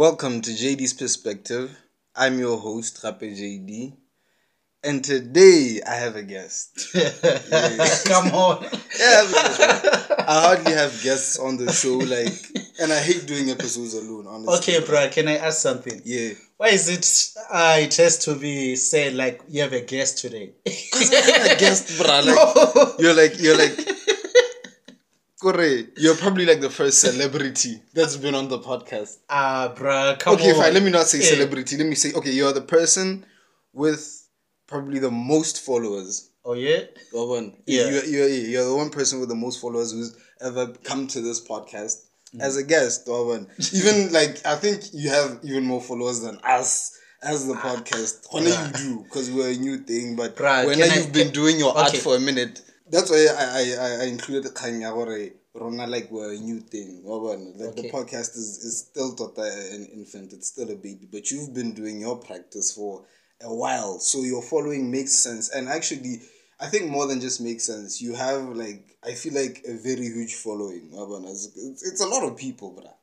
Welcome to JD's Perspective. I'm your host, Rape JD. And today I have a guest. Come on. Yeah, because I hardly have guests on the show, like, and I hate doing episodes alone, honestly. Okay, bro, can I ask something? Yeah. Why is it uh, it has to be said like you have a guest today? Because I'm a guest, bruh. Like, you're like, you're like, Kore, you're probably like the first celebrity that's been on the podcast. Ah, bro, come okay, on. fine. Let me not say Yeah. celebrity. Let me say, okay, you're the person with probably the most followers. Oh yeah. The one. Yeah. You're, you're, you're the one person with the most followers who's ever come to this podcast Mm. as a guest. One. Even like, I think you have even more followers than us as the podcast. When you do, because we're a new thing. But Bruh, when I- you've been doing your art for a minute, that's why I, I, I, I included Kanya Gore. Rona like we're a new thing. Wa bona? Like the podcast is, is still tota an infant, it's still a baby, but you've been doing your practice for a while. So your following makes sense. And actually I think more than just makes sense. You have like I feel like a very huge following. It's, it's, it's a lot of people, bruh.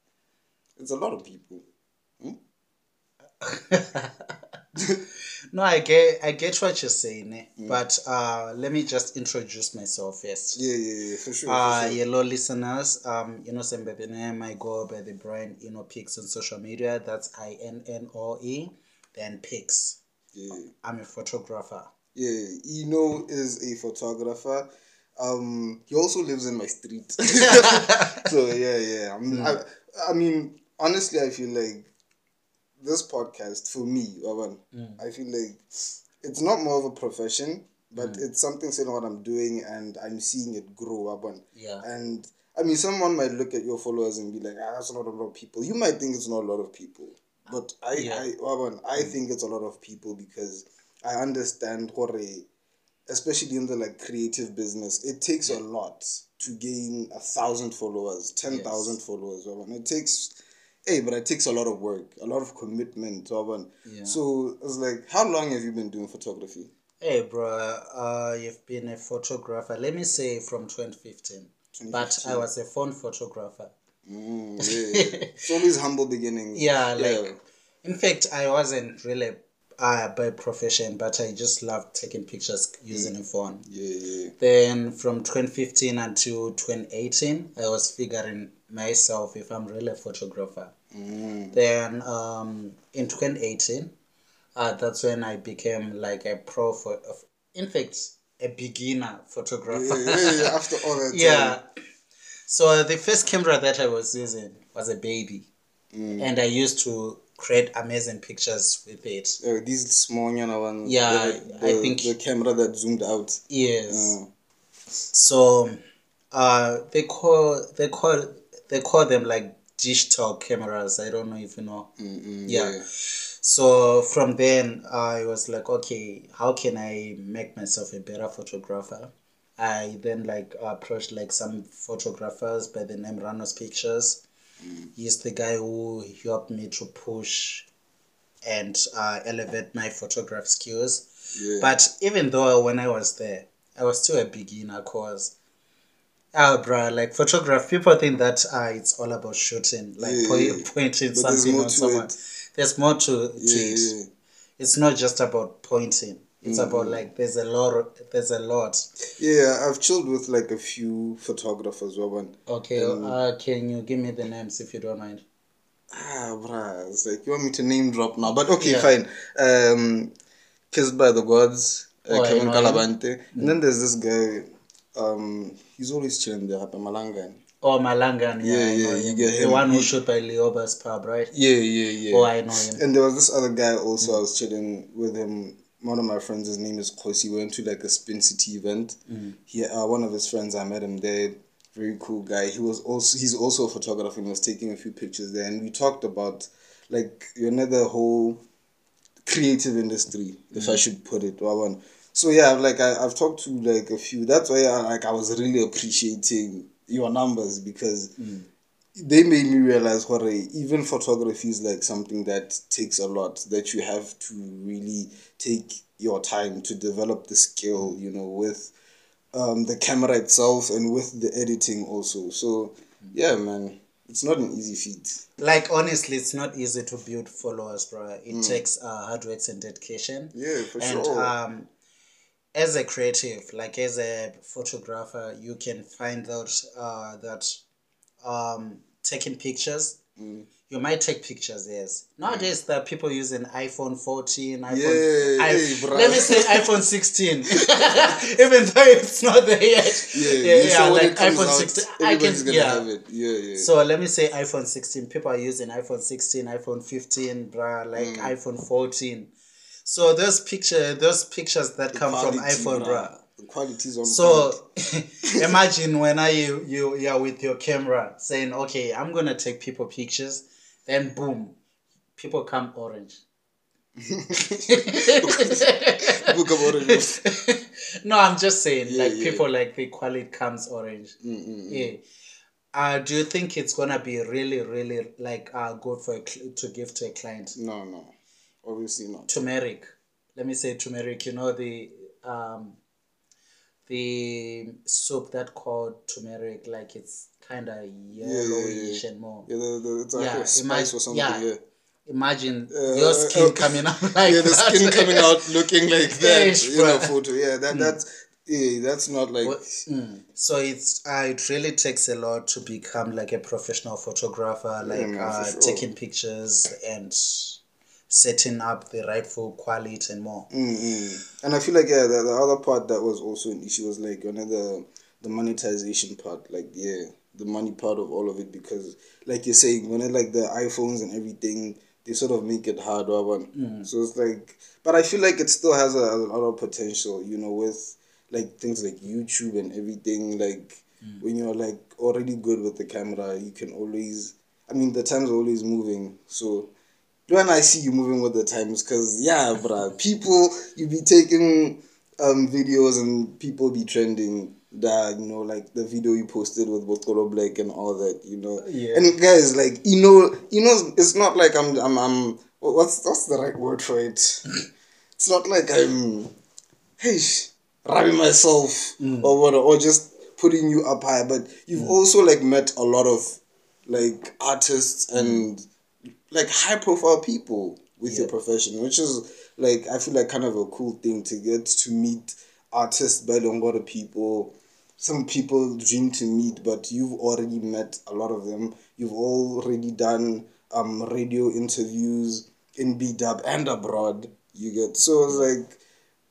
It's a lot of people. Hmm? No, I get I get what you're saying, eh? Mm. but uh, let me just introduce myself first. Yeah, yeah, yeah, for sure. Uh, for sure. hello listeners. Um, you know, Sembebene, I go by the brand Innoe Pics on social media. That's I N N O E, then Pics. Yeah. I'm a photographer. Yeah, Innoe is a photographer. Um, he also lives in my street. so yeah, yeah. I'm, I, I mean, honestly, I feel like this podcast for me, Wawan, mm. I feel like it's not more of a profession, but mm. it's something saying what I'm doing and I'm seeing it grow, Wawan. Yeah. And I mean, someone might look at your followers and be like, ah, that's not a lot of people. You might think it's not a lot of people, but I, Yeah. I, Wawan, I mm. think it's a lot of people because I understand what especially in the like creative business, it takes a lot to gain a thousand followers, ten thousand Yes. followers. Wawan. It takes, hey, but it takes a lot of work, a lot of commitment. Wawan. Yeah. So it's like, how long have you been doing photography? Hey, bro, uh, you've been a photographer. Let me say from 2015. But I was a phone photographer. Mm, yeah. it's always humble beginnings. Yeah, like, in fact, I wasn't really uh, by profession, but I just loved taking pictures using a phone. yeah, yeah. Then from 2015 until 2018, I was figuring myself if I'm really a photographer. Mm. Then um, in 2018, uh, that's when I became like a pro for, in fact, a beginner photographer. Yeah, yeah, yeah, After all that. Yeah. So the first camera that I was using was a baby, Mm. and I used to create amazing pictures with it. Uh, these small yana ones. Yeah, the, I think- the camera that zoomed out. Yes. Uh, So, uh, they call they call they call them like digital cameras. I don't know if you know. mm, mm, Yeah. So from then I was like, okay, how can I make myself a better photographer? I then like approached like some photographers by the name Ranos Pictures. He's the guy who helped me to push and uh, elevate my photograph skills. Yeah. But even though when I was there, I was still a beginner cause Oh, bruh, like photograph, people think that uh, it's all about shooting, like Yeah, point, yeah. pointing But something on someone. it. There's more to, to Yeah, it. yeah. It's not just about pointing. It's Mm-hmm. about like there's a lot. There's a lot. Yeah, I've chilled with like a few photographers, Waban. Okay, Um, uh, can you give me the names if you don't mind? Ah, bruh, it's like you want me to name drop now, but okay, Yeah. fine. Um, Kissed by the Gods, uh, Oh, Kevin. Calabante, and then there's this guy. Um, he's always chilling there, Hapa Malanga. Oh, Malangan. Yeah, Yeah, yeah, you him. get The one who He- shot by Leoba's pub, right? Yeah, yeah, yeah. Oh, I know him. And there was this other guy also. I was chilling with him. One of my friends, his name is Kosi. We went to like a Spin City event. He, uh, one of his friends, I met him there. Very cool guy. He was also he's also a photographer and was taking a few pictures there. And we talked about like you know the whole creative industry, if I should put it. Wawan. So yeah, like I, I've talked to like a few. That's why I, like I was really appreciating your numbers because they made me realize what even photography is like something that takes a lot that you have to really take your time to develop the skill you know with um, the camera itself and with the editing also so yeah man it's not an easy feat. Like honestly, it's not easy to build followers, bro. It takes uh, hard work and dedication. Yeah, for and sure. um, as a creative, like as a photographer, you can find out uh, that um, taking pictures. Mm. You might take pictures, yes. Nowadays, there are people using iPhone 14, iPhone. Yeah, I- hey, let me say iPhone 16, even though it's not there yet. yeah, yeah, yeah, sure like iPhone out, 16. I can, gonna yeah. have it. Yeah, yeah. So let me say iPhone 16. People are using iPhone 16, iPhone 15, bruh, like Mm. iPhone 14. So those picture, those pictures that come from iPhone, bruh. The quality's on So imagine when I you you you are with your camera saying, okay, I'm gonna take people pictures, then boom, people come orange. People come orange. no, I'm just saying, Yeah, like yeah. people like the quality comes orange. Mm-mm. Yeah. Uh, do you think it's gonna be really, really like uh good for a cl- to give to a client? No, no, obviously not. Turmeric. Let me say turmeric. You know the um the soup that called turmeric, like it's kind of yellowish and more. Yeah, the, the, it's like Yeah, a spice or something. yeah. Yeah, Imagine Uh, your skin uh, coming out like yeah, the that. skin coming out looking like that. Yes, you know, photo. Yeah, that that's yeah, that's not like. What- mm. So it's uh, it really takes a lot to become like a professional photographer, like uh, sure. taking pictures and setting up the rightful quality and more. Mm-mm. And I feel like yeah, the, the other part that was also an issue was like another the the monetization part, like yeah, the money part of all of it because like you're saying, when it like the iPhones and everything, they sort of make it hard, one. Mm. So it's like, but I feel like it still has a, a lot of potential, you know, with like things like YouTube and everything. Like mm. when you're like already good with the camera, you can always. I mean, the times always moving, so when I see you moving with the times, cause yeah, bruh, people you be taking um videos and people be trending that you know like the video you posted with Botolo Black and all that, you know. Yeah. And guys, like you know, you know, it's not like I'm I'm I'm what's what's the right word for it? it's not like I'm hey rubbing myself mm. or what or just putting you up high, but you've mm. also like met a lot of like artists and mm. Like high profile people with your profession, which is like I feel like kind of a cool thing to get to meet artists by a lot of people. Some people dream to meet, but you've already met a lot of them. You've already done um radio interviews in B Dub and abroad. You get so it's like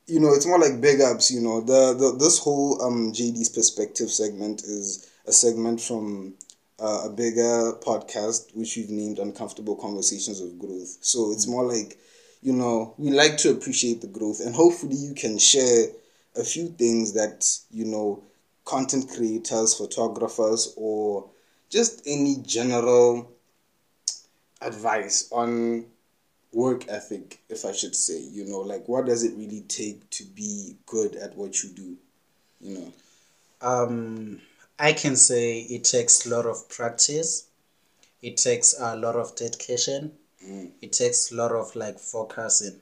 you know, it's more like big ups, you know. The, the this whole um JD's perspective segment is a segment from uh, a bigger podcast which we've named Uncomfortable Conversations of Growth. So it's more like, you know, we like to appreciate the growth and hopefully you can share a few things that, you know, content creators, photographers or just any general advice on work ethic, if I should say, you know, like what does it really take to be good at what you do, you know? Um, I can say it takes a lot of practice. It takes a lot of dedication. It takes a lot of like focusing.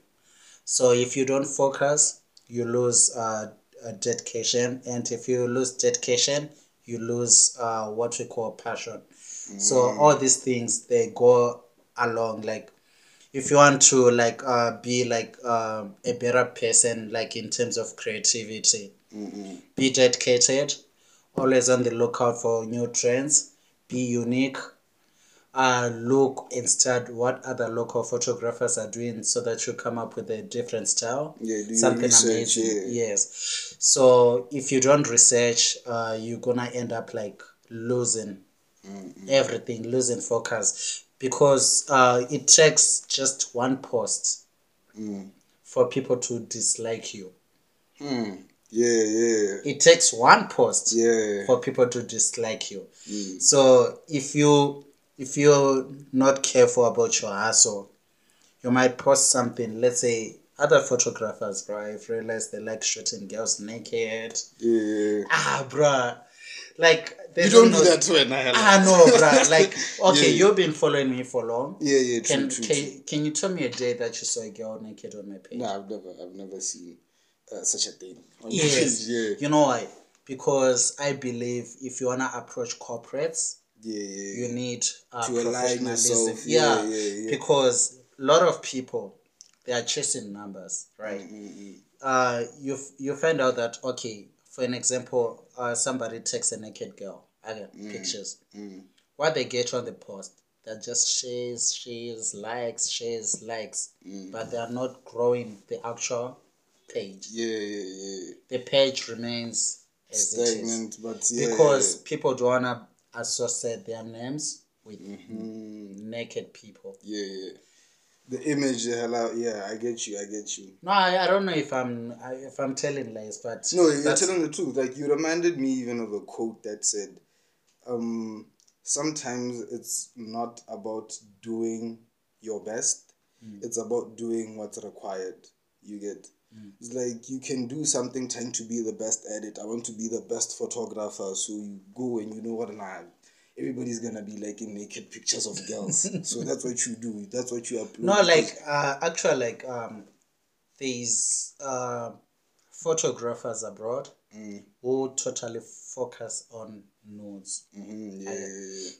So if you don't focus, you lose uh, dedication, and if you lose dedication, you lose uh, what we call passion. So all these things they go along. Like if you want to like uh, be like uh, a better person, like in terms of creativity, be dedicated, always on the lookout for new trends, be unique, uh, look and start what other local photographers are doing so that you come up with a different style. Yeah, Something research, amazing. yeah. Yes. So if you don't research, uh, you're gonna end up like losing everything, losing focus because uh, it takes just one post for people to dislike you. Hmm. Yeah, yeah, It takes one post yeah. for people to dislike you. So if you if you're not careful about your hustle, you might post something. Let's say other photographers, bro, I've realized they like shooting girls naked. Yeah. Ah, bruh. Like they You don't know- do that to an. Ah, no, bruh. Like okay, Yeah. you've been following me for long. Yeah, yeah, true, Can true, can true. can you tell me a day that you saw a girl naked on my page? No, I've never, I've never seen uh, such a thing. Yes. yeah. You know why? Because I believe if you wanna approach corporates, Yeah, yeah. you need uh, To align professionalism. yourself. Yeah, Yeah, yeah, because a lot of people they are chasing numbers, right? Mm-mm. uh, you you find out that okay, for an example, uh, somebody takes a naked girl, again pictures. mm. What they get on the post, they're just shares, shares, likes, shares, likes, Mm. but they are not growing the actual page. Yeah, yeah, yeah. The page remains as it is Stagnant, but yeah. because people don't wanna associate their names with Mm, naked people. yeah, yeah. The image, the hell out. Yeah, I get you. I get you. No, I, I don't know if I'm I, if I'm telling lies, but No, you're telling the truth. Like you reminded me even of a quote that said, um, "Sometimes it's not about doing your best; it's about doing what's required." You get. It's like you can do something trying to be the best at it. I want to be the best photographer, so you go and you know what, nah, everybody's gonna be liking naked pictures of girls. so that's what you do. That's what you upload. No, like uh, actually, like um, these uh, photographers abroad Mm, who totally focus on nudes. mhm, yeah, yeah,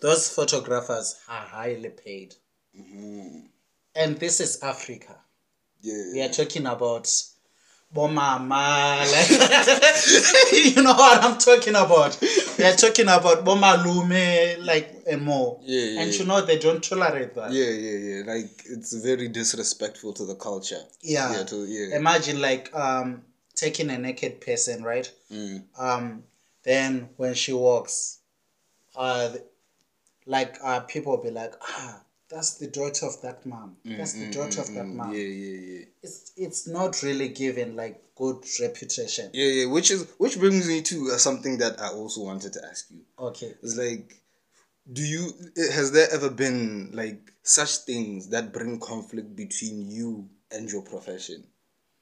Those photographers are highly paid, yeah. Mhm, and this is Africa. Yeah. We are talking about bomama, like you know what I'm talking about. We are talking about bomalume, like and more. Yeah, yeah, and you know they don't tolerate that. Yeah, yeah, yeah. Like it's very disrespectful to the culture. Yeah. Yeah, to yeah. imagine like um taking a naked person right Mm. um then when she walks uh like uh people will be like ah that's the daughter of that mom mm, that's the mm, daughter of mm, that Mm, mom Yeah, yeah, yeah. it's it's not really given like good reputation Yeah, yeah. Which is which brings me to uh, something that I also wanted to ask you. okay It's like, do you eh, has there ever been like such things that bring conflict between you and your profession?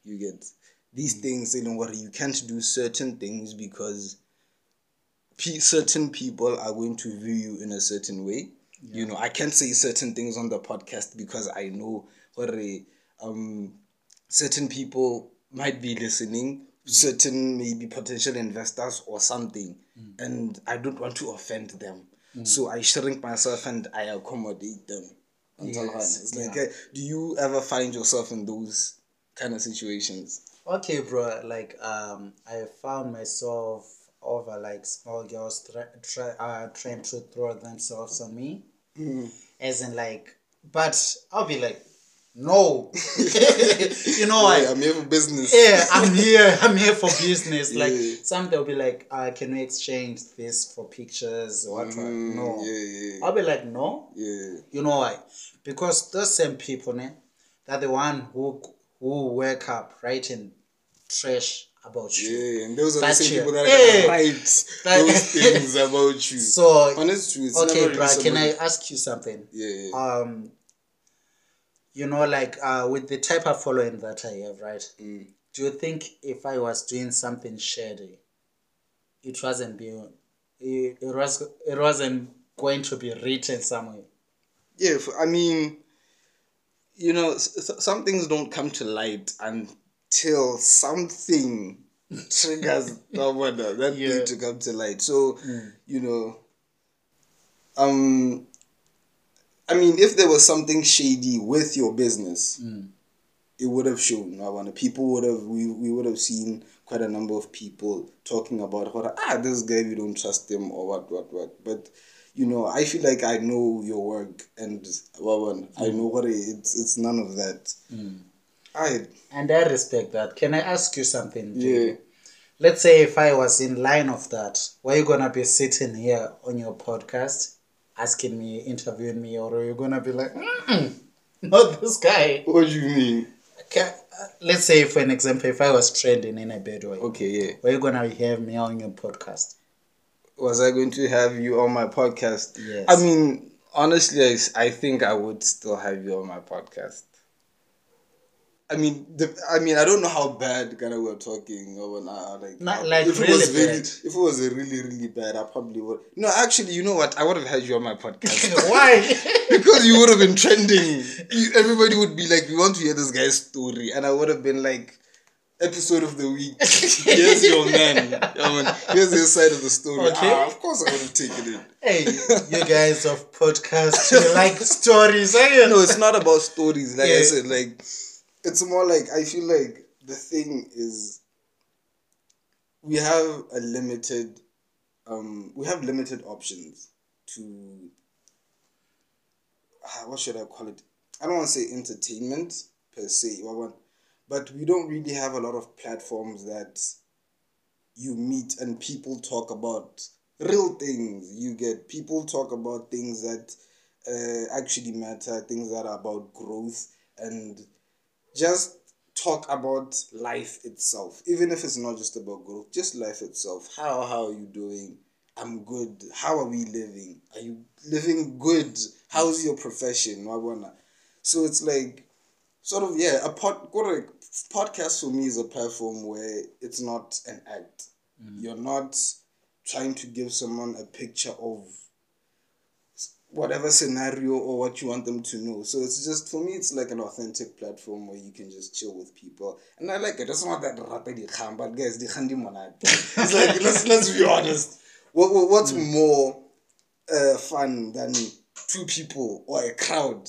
You get these things, you know what? You can't do certain things because pe- certain people are going to view you in a certain way. You know, I can't say certain things on the podcast because I know what um certain people might be listening, certain maybe potential investors or something, and I don't want to offend them. So I shrink myself and I accommodate them. Yes, It's like, yeah. uh, do you ever find yourself in those kind of situations? okay bro like um i found myself over like small girls try, try, uh, trying to throw themselves on me as in like but i'll be like no you know Hey, what I'm here for business. yeah i'm here i'm here for business like Yeah. some they'll be like uh, can we exchange this for pictures or what? Mm, no Yeah, yeah, i'll be like no yeah. you know why? Because those same people, ne, they're the one who who wake up writing trash about you. Yeah, and those are the same you. people that Yeah. write those things about you. So Honest truth. it's okay, bro, can I ask you something? Yeah, yeah. Um, you know, like uh, with the type of following that I have, right? Mm. Do you think if I was doing something shady, it wasn't being, it, it was it wasn't going to be written somewhere? Yeah, I mean, you know, some things don't come to light until something triggers someone that Yeah. thing to come to light. So, you know, um, I mean, if there was something shady with your business, it would have shown. I want people would have we, we would have seen quite a number of people talking about what ah this guy we don't trust him or what what what. But you know, I feel like I know your work and Wawan, I know what it, it's it's none of that. I And I respect that. Can I ask you something? yeah. Let's say if I was in line of that, were you gonna be sitting here on your podcast, asking me, interviewing me, or are you gonna be like, not this guy? What do you mean? Can, uh, let's say, for an example, if I was trending in a bad way, Okay, yeah. were you gonna have me on your podcast? Was I going to have you on my podcast? Yes. I mean, honestly, I think I would still have you on my podcast. I mean, the, I mean, I don't know how bad of we're talking or I like. Not like if it was bad. if it was a really really bad, I probably would. No, actually, you know what? I would have had you on my podcast Why? because you would have been trending. You, everybody would be like, "We want to hear this guy's story," and I would have been like, episode of the week. Here's your man. Yeah, man. Here's his side of the story. Okay. Ah, of course I would have taken it. Hey, you guys of podcast, you like stories, eh? No, it's not about stories. Like I said, like it's more like I feel like the thing is we have a limited um we have limited options to ah, what should I call it? I don't want to say entertainment per se, but we don't really have a lot of platforms that you meet and people talk about real things. You get people talk about things that uh, actually matter, things that are about growth, and just talk about life itself. Even if it's not just about growth, just life itself. How how are you doing? I'm good. How are we living? Are you living good? How's your profession? So it's like sort of yeah, a pod podcast for me is a platform where it's not an act. Mm. You're not trying to give someone a picture of whatever scenario or what you want them to know. So it's just for me, it's like an authentic platform where you can just chill with people, and I like it. It's not that rata di kham, but guys, di kham di monate. It's like let's let's be honest. What, what what's more uh, fun than two people or a crowd?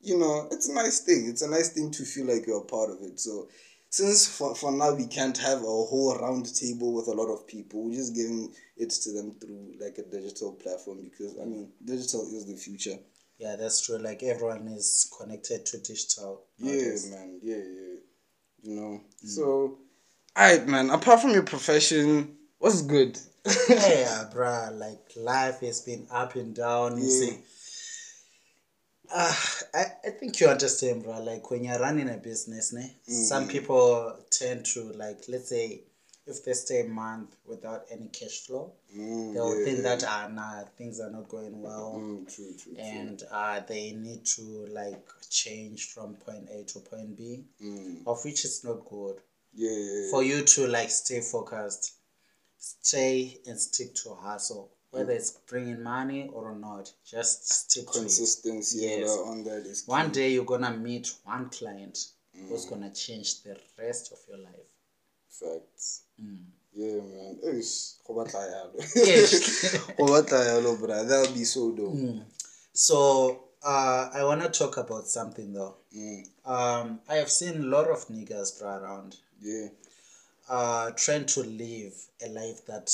You know, it's a nice thing. It's a nice thing to feel like you're a part of it. So since for, for now we can't have a whole round table with a lot of people, we're just giving it to them through like a digital platform because I mean digital is the future. Yeah, that's true. Like everyone is connected to digital. Yeah, man. Yeah, yeah. You know. Mm. So alright man, apart from your profession, what's good? yeah, bruh. Like life has been up and down. You Yeah. see. Uh, I, I think you understand, bro. Like when you're running a business, ne, some people tend to like, let's say, if they stay a month without any cash flow, Mm, they'll yeah, think yeah. that ah nah things are not going well. Mm, true, true, true. and uh, they need to like change from point A to point B, Mm, of which is not good. yeah, yeah. For you to like stay focused, stay and stick to hustle, whether it's bringing money or not, just stick to it. consistency Yes. yeah, on that is One day you're gonna meet one client who's gonna change the rest of your life. facts. Yeah, man. Eish, go batla yalo. Yes. Go batla yalo, bruh. That would be so dope. So uh, I wanna talk about something though. Mm, Um, I have seen a lot of niggas around. yeah. uh trying to live a life that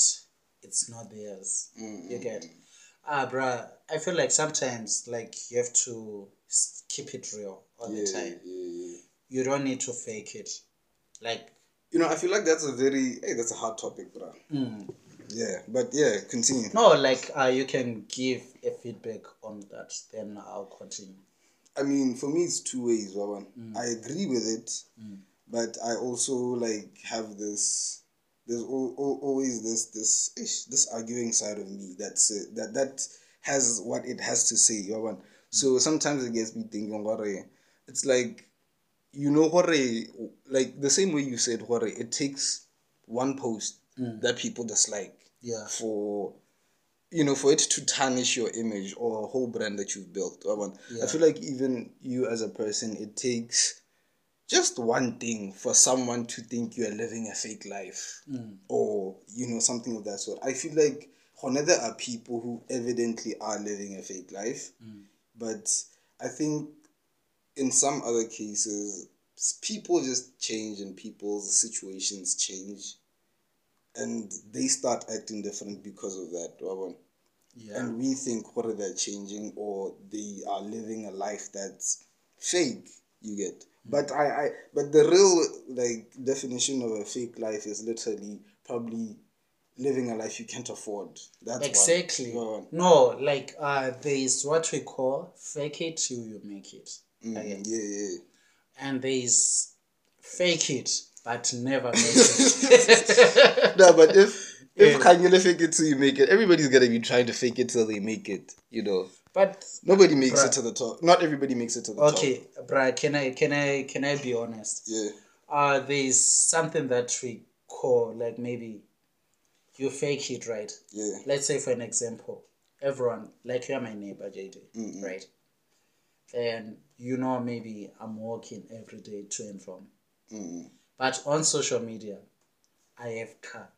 it's not theirs. You get ah bruh, I feel like sometimes like you have to keep it real all Yeah, the time. yeah, yeah. You don't need to fake it. Like You know, I feel like that's a very hey, that's a hard topic, bro. Yeah, but yeah, continue. no, like uh you can give a feedback on that, then I'll continue. I mean, for me, it's two ways. Wawan. Mm. I agree with it, but I also like have this. There's al- al- always this this this arguing side of me that's uh, that that has what it has to say. Wawan. So sometimes it gets me thinking, what it's like, you know, what like the same way you said, what it takes one post that people dislike Yeah. for you know for it to tarnish your image or a whole brand that you've built I, want, I feel like even you as a person it takes just one thing for someone to think you are living a fake life mm. or you know something of that sort i feel like there are people who evidently are living a fake life mm. but i think in some other cases people just change and people's situations change and they start acting different because of that? Yeah. and we think what are they changing or they are living a life that's fake you get but I, I but the real like definition of a fake life is literally probably living a life you can't afford that's Exactly. one. No, like uh there is what we call fake it till you make it. Mm, Okay. yeah yeah And there is fake it but never make it. no but if if can you fake it till you make it everybody's gonna be trying to fake it till they make it you know but nobody makes Bruh. it to the top not everybody makes it to the top okay, bruh, can I can I can I be honest? yeah Uh there is something that we call like maybe you fake it, right? yeah Let's say for an example, everyone like you're my neighbor JD, right? And you know maybe I'm walking every day to and from. mm, But on social media, I have car.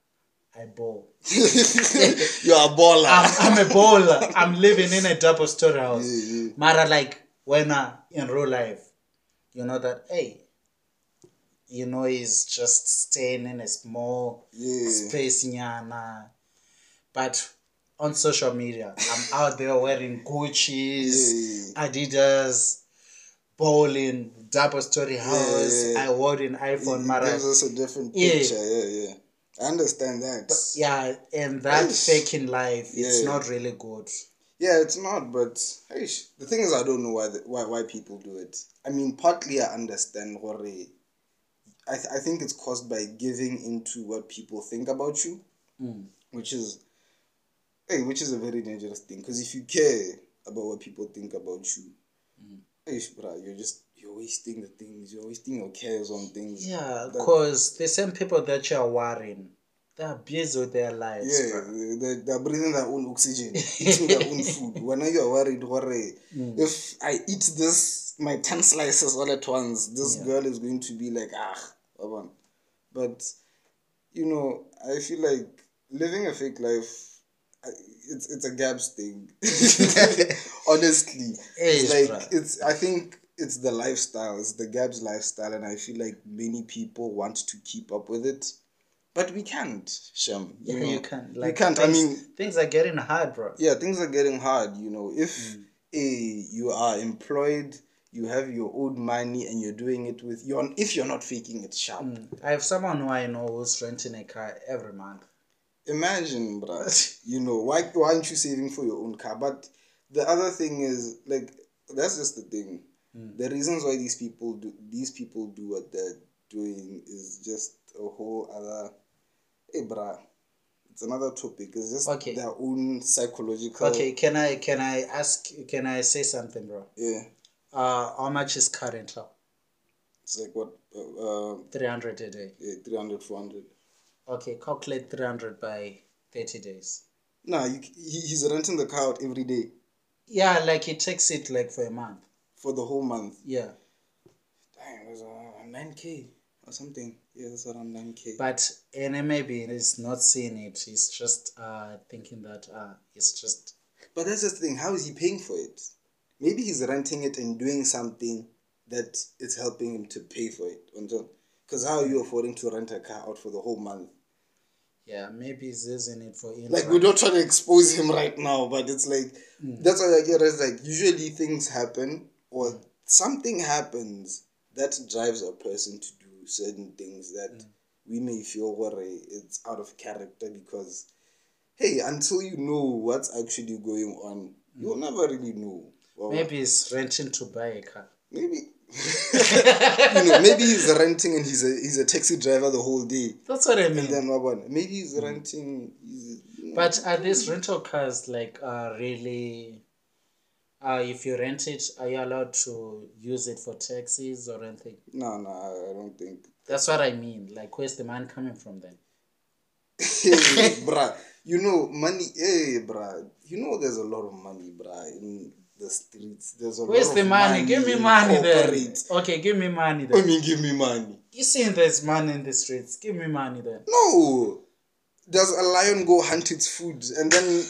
I ball. You're a baller. I'm, I'm a baller. I'm living in a double story house. Yeah, yeah. Mara, like when I in real life, you know that hey, you know he's just staying in a small Yeah. space nyana. But on social media, I'm out there wearing Gucci's, Adidas, bowling, double story house. yeah. I wore an iPhone, It Mara. gives us a different Yeah. picture. Yeah, yeah. I understand that. Yeah, and that Yes. faking life, it's Yeah. not really good. Yeah, it's not, but hey, the thing is, I don't know why the, why why people do it. I mean, partly I understand what I, th- I think it's caused by giving into what people think about you, Mm. which is, hey, which is a very dangerous thing. Because if you care about what people think about you, Mm. hey, sh- bruh, you're just you're wasting the things. You're wasting your cares on things. Yeah, because the same people that you're worrying, they're busy with their lives. Yeah, bruh. they, they're breathing their own oxygen, eating their own food. When you are worried, worry, Mm. if I eat this, my 10 slices all at once, this Yeah. girl is going to be like, ah, Aban. But, you know, I feel like living a fake life, it's it's a Gabs thing. Honestly, it's like it's. I think it's the lifestyle. It's the Gabs lifestyle, and I feel like many people want to keep up with it, but we can't. Shem, Yeah, know. you can't. Like, can't. I mean, things are getting hard, bro. yeah, things are getting hard. You know, if Mm. a you are employed, you have your own money, and you're doing it with you're if you're not faking it sharp. Mm. I have someone who I know who's renting a car every month. Imagine, bro. you know, why why aren't you saving for your own car? But the other thing is like that's just the thing. Mm. The reasons why these people do these people do what they're doing is just a whole other. Hey, bruh. It's another topic. It's just Okay. their own psychological. Okay, can I can I ask? Can I say something, bro? Yeah. Uh, how much is current rental? It's like what? Uh, uh, Three hundred a day. yeah, 300, 400. Okay, calculate three hundred by thirty days. Nah, you, he, he's renting the car out every day Yeah, like he takes it like for a month. For the whole month. Yeah, Dang, there's uh, 9k or something. Yeah, that's around 9k. but and maybe he's not seeing it. He's just uh thinking that uh it's just But that's just the thing. How is he paying for it? Maybe he's renting it and doing something that is helping him to pay for it. Because how are you affording to rent a car out for the whole month? yeah maybe he's using it for Like, we're not trying to expose him right now, but it's like, Mm. that's why I get is like, usually things happen or something happens that drives a person to do certain things that Mm. we may feel worry it's out of character because, hey, until you know what's actually going on, you'll never really know. Well, Mm. maybe he's renting to buy a car. maybe. you know, maybe he's renting and he's a he's a taxi driver the whole day. That's what I mean. And then what maybe he's renting. He's, But are these rental cars like uh really uh if you rent it, are you allowed to use it for taxis or anything? no, no, I don't think. That's what I mean. Like where's the money coming from then? bruh. You know, money, hey, bruh. You know, there's a lot of money, bruh, in the streets. There's a Where's lot the of money? Give me money then. Okay, give me money I mean, give me money. You seen there's money in the streets. Give me money then. No. Does a lion go hunt its food and then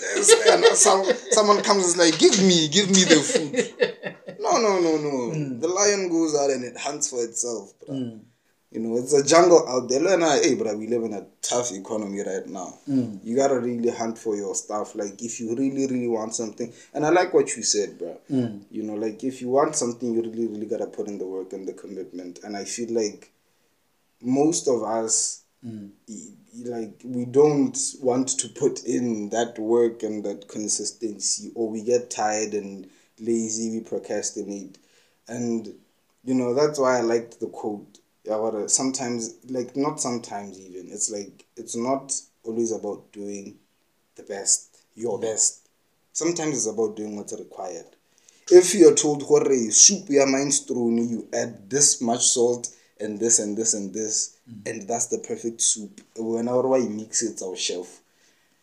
and some, someone comes and is like, give me, give me the food. No, no, no, no. The lion goes out and it hunts for itself. Mm. You know, it's a jungle out there. Learn, uh, hey, but we live in a tough economy right now. Mm. You gotta really hunt for your stuff. Like, if you really, really want something, and I like what you said, bro. Mm. You know, like if you want something, you really, really gotta put in the work and the commitment. And I feel like most of us, Mm. like, we don't want to put in that work and that consistency, or we get tired and lazy, we procrastinate, and you know that's why I liked the quote. Yeah, sometimes like not sometimes even it's like it's not always about doing the best, your best. Sometimes it's about doing what's required. If you're told hore soup ya minestrone, you add this much salt and this and this and this, and that's the perfect soup. Whenever i mix it, our shelf.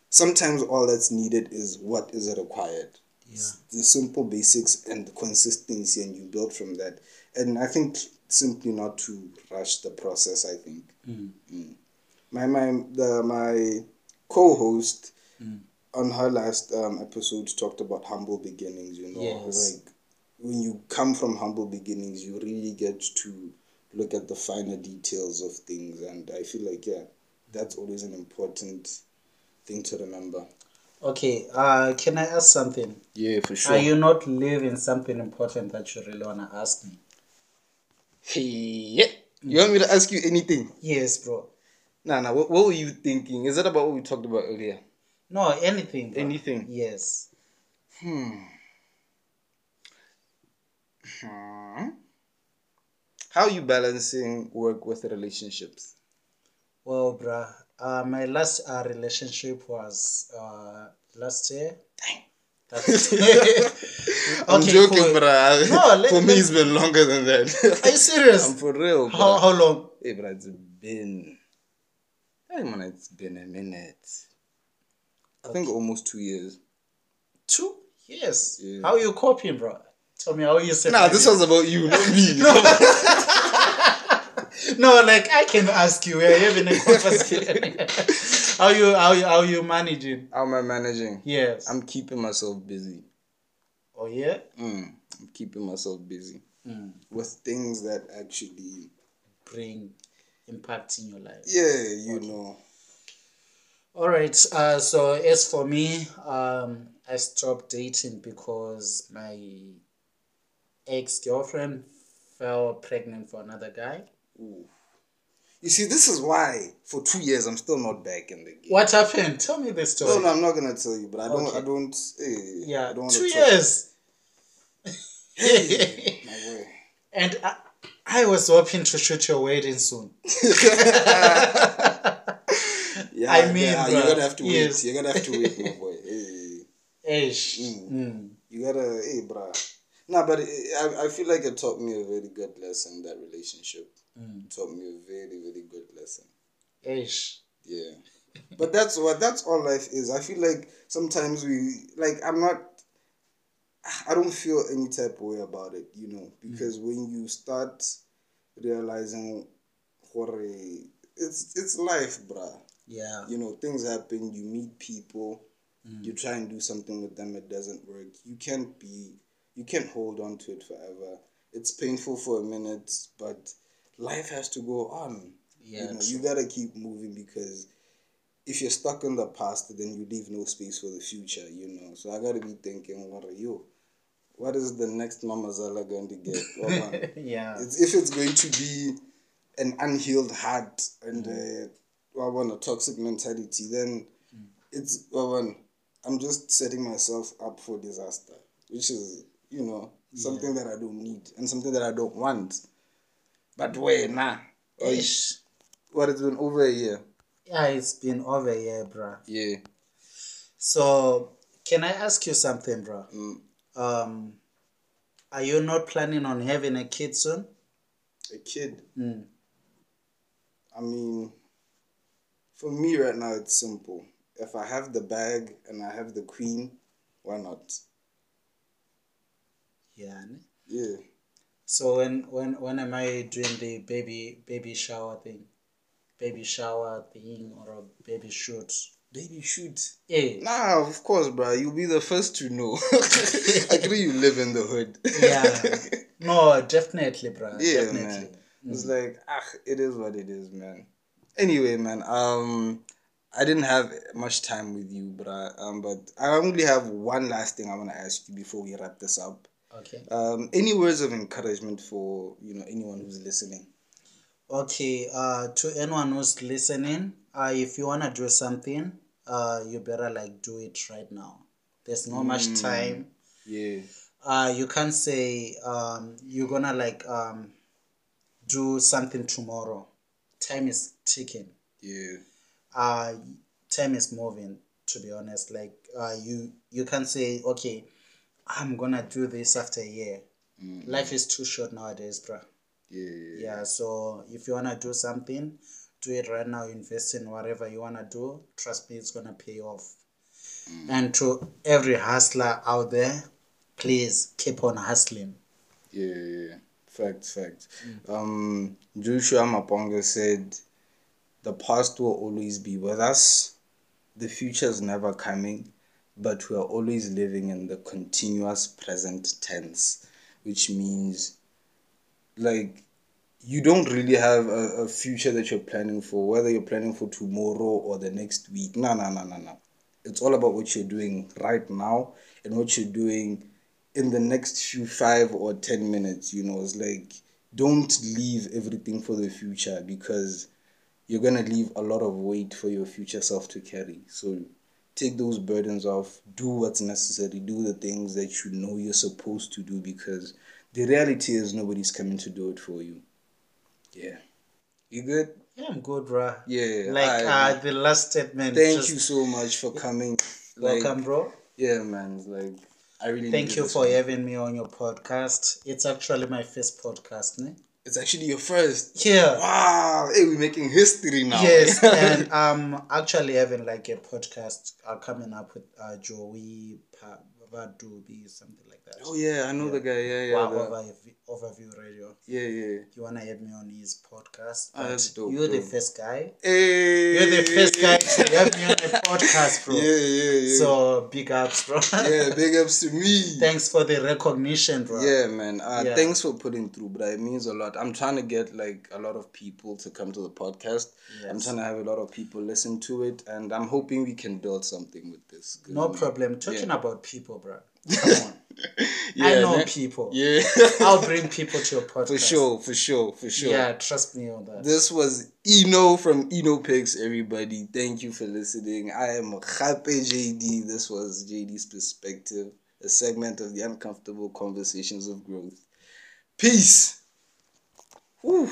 Sometimes all that's needed is what is required Yeah. the simple basics and the consistency and you build from that and i think simply not to rush the process. I think. Mm. My my the my co-host on her last um, episode talked about humble beginnings. You know, Yes. like when you come from humble beginnings, you really get to look at the finer details of things, and I feel like yeah, that's always an important thing to remember. Okay, uh, can I ask something? Yeah, for sure. Are you not leaving something important that you really wanna ask me? yeah. You want me to ask you anything? Yes, bro. Nah, nah. What, what were you thinking? Is that about what we talked about earlier? No, anything. Bro. Anything? Yes. Hmm. Hmm. How are you balancing work with relationships? Well, bruh, uh, my last uh, relationship was uh, last year. Dang. That's I'm joking, for- bruh. No, let- for me, let- it's been longer than that. Are you serious? I'm for real, bruh. How, how long? Hey, bruh, it's been. Hey, man, it's been a minute. I think almost two years. Two years. Yeah. How you coping, bro? Tell me how you said. Nah, this was about you, not me. no, like I can ask you. We're having a conversation. how you how you how you managing? How am I managing? Yes. I'm keeping myself busy. oh yeah. Mm, I'm keeping myself busy Mm. with things that actually, Bring impact in your life. yeah, you know. All right. Uh, so as for me, um, I stopped dating because my ex girlfriend fell pregnant for another guy. Ooh. You see, this is why for two years I'm still not back in the game. What happened? Tell me the story. No, no, I'm not gonna tell you, but I don't, Okay. I don't, eh, Yeah, I don't two talk- years. My boy. and I, I was hoping to shoot your wedding soon. Yeah, I mean, yeah, you're gonna have to wait. yes. You're gonna have to wait, my boy. Hey, Ish. Mm. Mm. you gotta, hey, bruh. Nah, but it, I, I feel like it taught me a very good lesson. That relationship Mm. Taught me a very, very good lesson. Ish. Yeah. But that's what that's all life is. I feel like sometimes we like I'm not I don't feel any type of way about it, you know, because when you start realizing it's it's life, bruh. Yeah. You know, things happen, you meet people, you try and do something with them, it doesn't work. You can't be you can't hold on to it forever. It's painful for a minute, but life has to go on. Yeah, you know, true. you gotta keep moving because if you're stuck in the past, then you leave no space for the future. You know, so I gotta be thinking, what are you? What is the next Mama Zala going to get? Yeah. it's, if it's going to be an unhealed heart and Mm. uh, well, one, a toxic mentality, then it's well, one, I'm just setting myself up for disaster, which is you know something that I don't need and something that I don't want. But wait, nah. Ish. What it's been over a year. Yeah, it's been over a year, bruh. Yeah. So, can I ask you something, bro? Mm. Um, are you not planning on having a kid soon? A kid. Mm. I mean, for me right now, it's simple. If I have the bag and I have the queen, why not? Yeah. Yeah. So when when when am I doing the baby baby shower thing, baby shower thing or a baby shoot? Baby, shoot. Yeah. Nah, of course, bro. You'll be the first to know. I agree you live in the hood. Yeah. No, definitely, bro. yeah, definitely. man. It's like, ah, it is what it is, man. Anyway, man, um, I didn't have much time with you, but I, um, but I only have one last thing I want to ask you before we wrap this up. Okay. Um, any words of encouragement for you know anyone who's listening? Okay. Uh, to anyone who's listening, uh, if you wanna do something, uh, you better like do it right now. There's not much time. Yeah, uh, you can't say um, you're gonna like um, do something tomorrow. Time is ticking. yeah, Uh, time is moving. To be honest, like uh, you you can't say okay, I'm gonna do this after a year. Mm-hmm. Life is too short nowadays, bro. yeah, yeah. Yeah. So if you wanna do something, do it right now. Invest in whatever you wanna do. Trust me, it's gonna pay off. Mm. And to every hustler out there, please keep on hustling. Yeah, yeah, yeah. fact, fact. Mm. Um, Joshua Maponga said, "The past will always be with us. The future is never coming, but we are always living in the continuous present tense, which means, like." You don't really have a, a future that you're planning for, whether you're planning for tomorrow or the next week. No, no, no, no, no. It's all about what you're doing right now and what you're doing in the next few five or ten minutes. You know, it's like don't leave everything for the future because you're gonna leave a lot of weight for your future self to carry. So take those burdens off, do what's necessary, do the things that you know you're supposed to do because the reality is nobody's coming to do it for you. Yeah. You good? Yeah, I'm good, bruh. Yeah. Like I- uh, the last statement. Thank just- you so much for coming. Like, Welcome, bro. Yeah, man. it's Like I really Thank you for one. having me on your podcast. It's actually my first podcast, ne? It's actually your first. Yeah. Wow. Hey, we're making history now. Yes, and um, actually having like a podcast uh, coming up with uh, Joey Pa- Vadubi, something like that. oh yeah, I know the guy. Yeah, yeah. wow, the- overview, radio. yeah, yeah. You wanna have me on his podcast? Ah, that's dope, You're the first guy. Hey. You're the first guy to have me on a podcast, bro. Yeah, yeah, yeah. So big ups, bro. yeah, big ups to me. Thanks for the recognition, bro. Yeah, man. Uh, Yeah. Thanks for putting through, bro. It means a lot. I'm trying to get like a lot of people to come to the podcast. I'm trying to have a lot of people listen to it, and I'm hoping we can build something with this. No problem. Talking Yeah. about people, bro. Come on. I know man. people. Yeah. I'll bring people to your podcast. for sure, for sure, for sure. Yeah, trust me on that. This was Innoe from Innoe Pics, everybody. Thank you for listening. I am Khape JD. This was JD's Perspective, a segment of the uncomfortable conversations of growth. Peace. Whew.